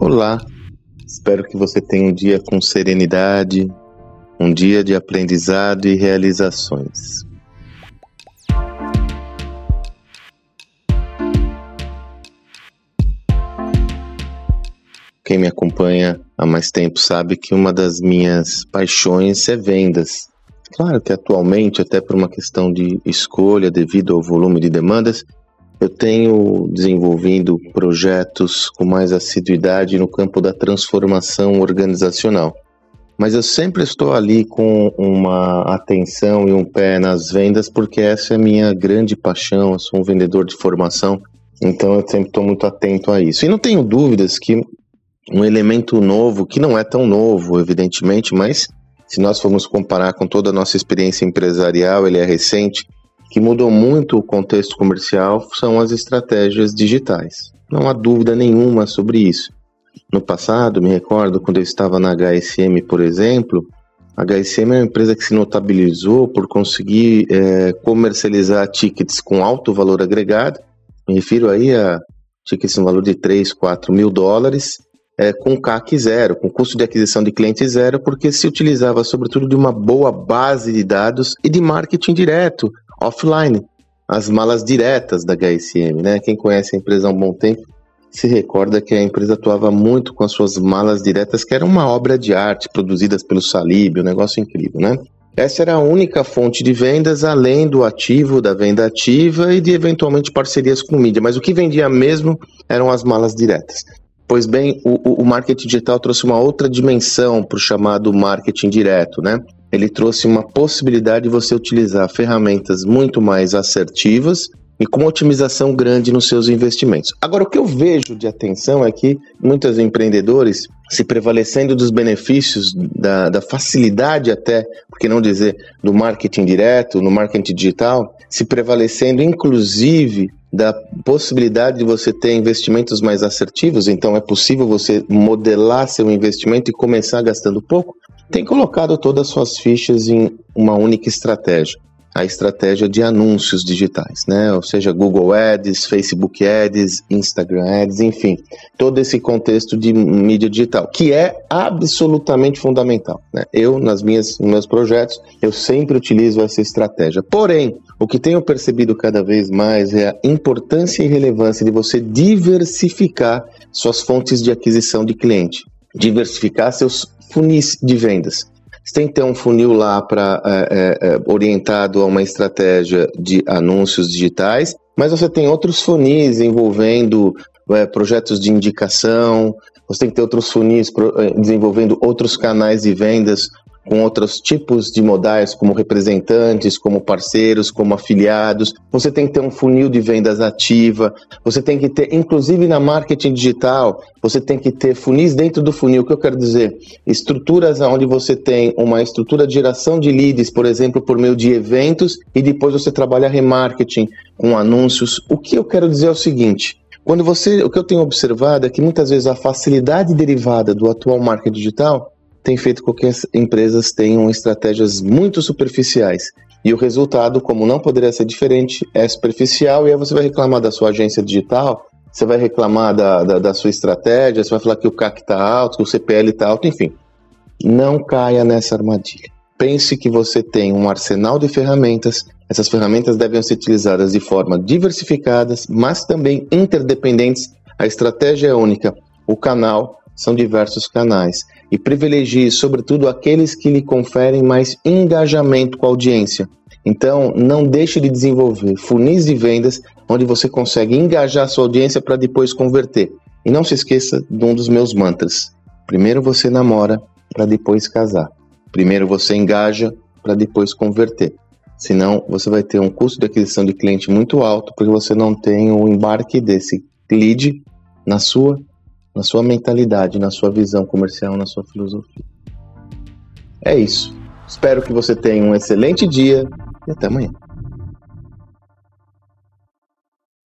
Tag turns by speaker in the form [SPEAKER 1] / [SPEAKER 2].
[SPEAKER 1] Olá, espero que você tenha um dia com serenidade, um dia de aprendizado e realizações. Quem me acompanha há mais tempo sabe que uma das minhas paixões é vendas. Claro que atualmente, até por uma questão de escolha devido ao volume de demandas, eu tenho desenvolvido projetos com mais assiduidade no campo da transformação organizacional. Mas eu sempre estou ali com uma atenção e um pé nas vendas, porque essa é a minha grande paixão. Eu sou um vendedor de formação, então eu sempre estou muito atento a isso. E não tenho dúvidas que um elemento novo, que não é tão novo, evidentemente, mas se nós formos comparar com toda a nossa experiência empresarial, ele é recente, que mudou muito o contexto comercial são as estratégias digitais. Não há dúvida nenhuma sobre isso. No passado, me recordo quando eu estava na HSM, por exemplo, a HSM é uma empresa que se notabilizou por conseguir é, comercializar tickets com alto valor agregado. Me refiro aí a tickets no valor de 3, 4 mil dólares, é, com CAC zero, com custo de aquisição de cliente zero, porque se utilizava sobretudo de uma boa base de dados e de marketing direto, offline, as malas diretas da HSM, né? Quem conhece a empresa há um bom tempo se recorda que a empresa atuava muito com as suas malas diretas, que era uma obra de arte produzidas pelo Salib, um negócio incrível, né? Essa era a única fonte de vendas, além do ativo, da venda ativa e de eventualmente parcerias com mídia. Mas o que vendia mesmo eram as malas diretas. Pois bem, o, o marketing digital trouxe uma outra dimensão para o chamado marketing direto, né? Ele trouxe uma possibilidade de você utilizar ferramentas muito mais assertivas e com otimização grande nos seus investimentos. Agora, o que eu vejo de atenção é que muitos empreendedores, se prevalecendo dos benefícios, da, da facilidade até, por que não dizer, do marketing direto, no marketing digital, se prevalecendo inclusive da possibilidade de você ter investimentos mais assertivos, então é possível você modelar seu investimento e começar gastando pouco, tem colocado todas as suas fichas em uma única estratégia a estratégia de anúncios digitais, né? Ou seja, Google Ads, Facebook Ads, Instagram Ads, enfim, todo esse contexto de mídia digital, que é absolutamente fundamental. Né? Eu, nas minhas, nos meus projetos, eu sempre utilizo essa estratégia. Porém, o que tenho percebido cada vez mais é a importância e relevância de você diversificar suas fontes de aquisição de cliente, diversificar seus funis de vendas. Você tem que ter um funil lá para é, é, é, orientado a uma estratégia de anúncios digitais, mas você tem outros funis envolvendo é, projetos de indicação, você tem que ter outros funis é, desenvolvendo outros canais de vendas com outros tipos de modais, como representantes, como parceiros, como afiliados. Você tem que ter um funil de vendas ativa. Você tem que ter, inclusive na marketing digital, você tem que ter funis dentro do funil. O que eu quero dizer? Estruturas onde você tem uma estrutura de geração de leads, por exemplo, por meio de eventos, e depois você trabalha remarketing com anúncios. O que eu quero dizer é o seguinte. Quando você, o que eu tenho observado é que muitas vezes a facilidade derivada do atual marketing digital tem feito com que as empresas tenham estratégias muito superficiais. E o resultado, como não poderia ser diferente, é superficial e aí você vai reclamar da sua agência digital, você vai reclamar da, da, da sua estratégia, você vai falar que o CAC está alto, que o CPL está alto, enfim. Não caia nessa armadilha. Pense que você tem um arsenal de ferramentas, essas ferramentas devem ser utilizadas de forma diversificadas, mas também interdependentes. A estratégia é única, o canal são diversos canais e privilegie, sobretudo, aqueles que lhe conferem mais engajamento com a audiência. Então, não deixe de desenvolver funis de vendas onde você consegue engajar sua audiência para depois converter. E não se esqueça de um dos meus mantras. Primeiro você namora para depois casar. Primeiro você engaja para depois converter. Senão, você vai ter um custo de aquisição de cliente muito alto porque você não tem o embarque desse lead na sua na sua mentalidade, na sua visão comercial, na sua filosofia. É isso. Espero que você tenha um excelente dia e até amanhã.